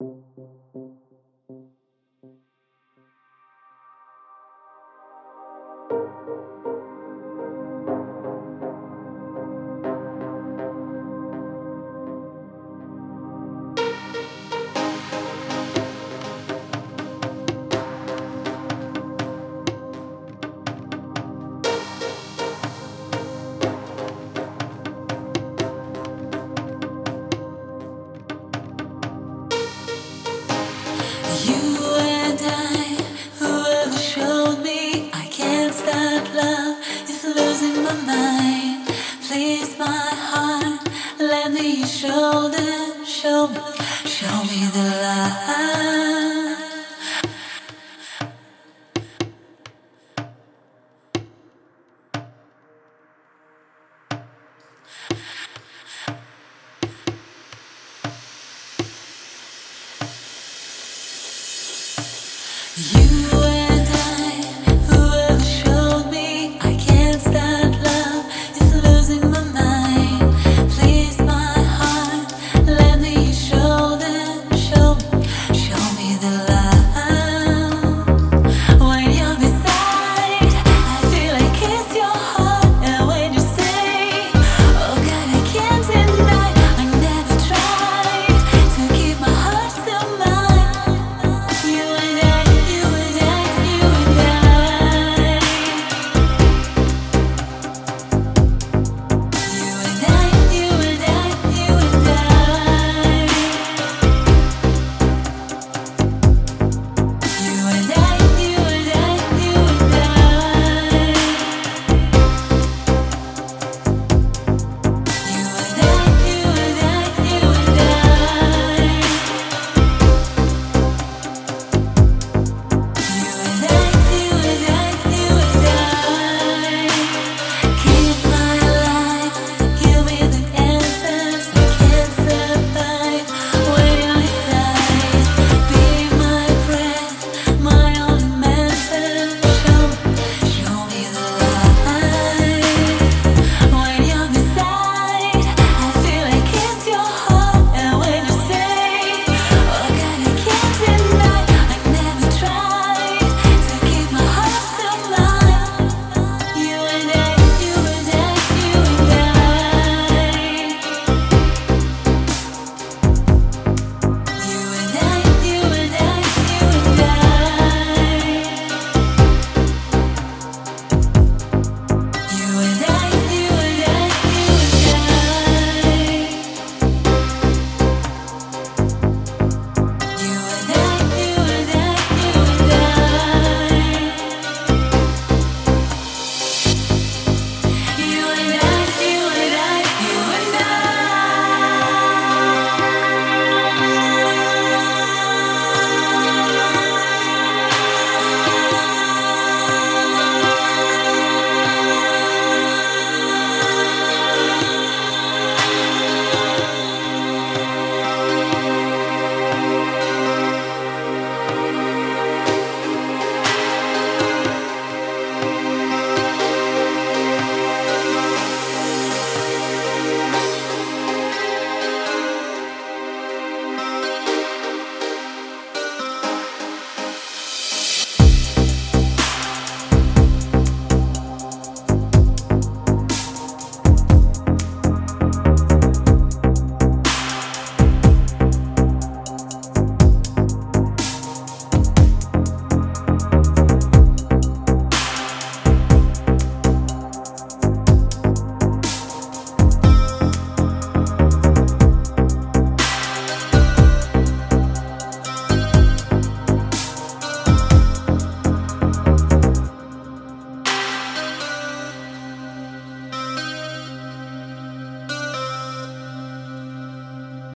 You show me, show me the light. You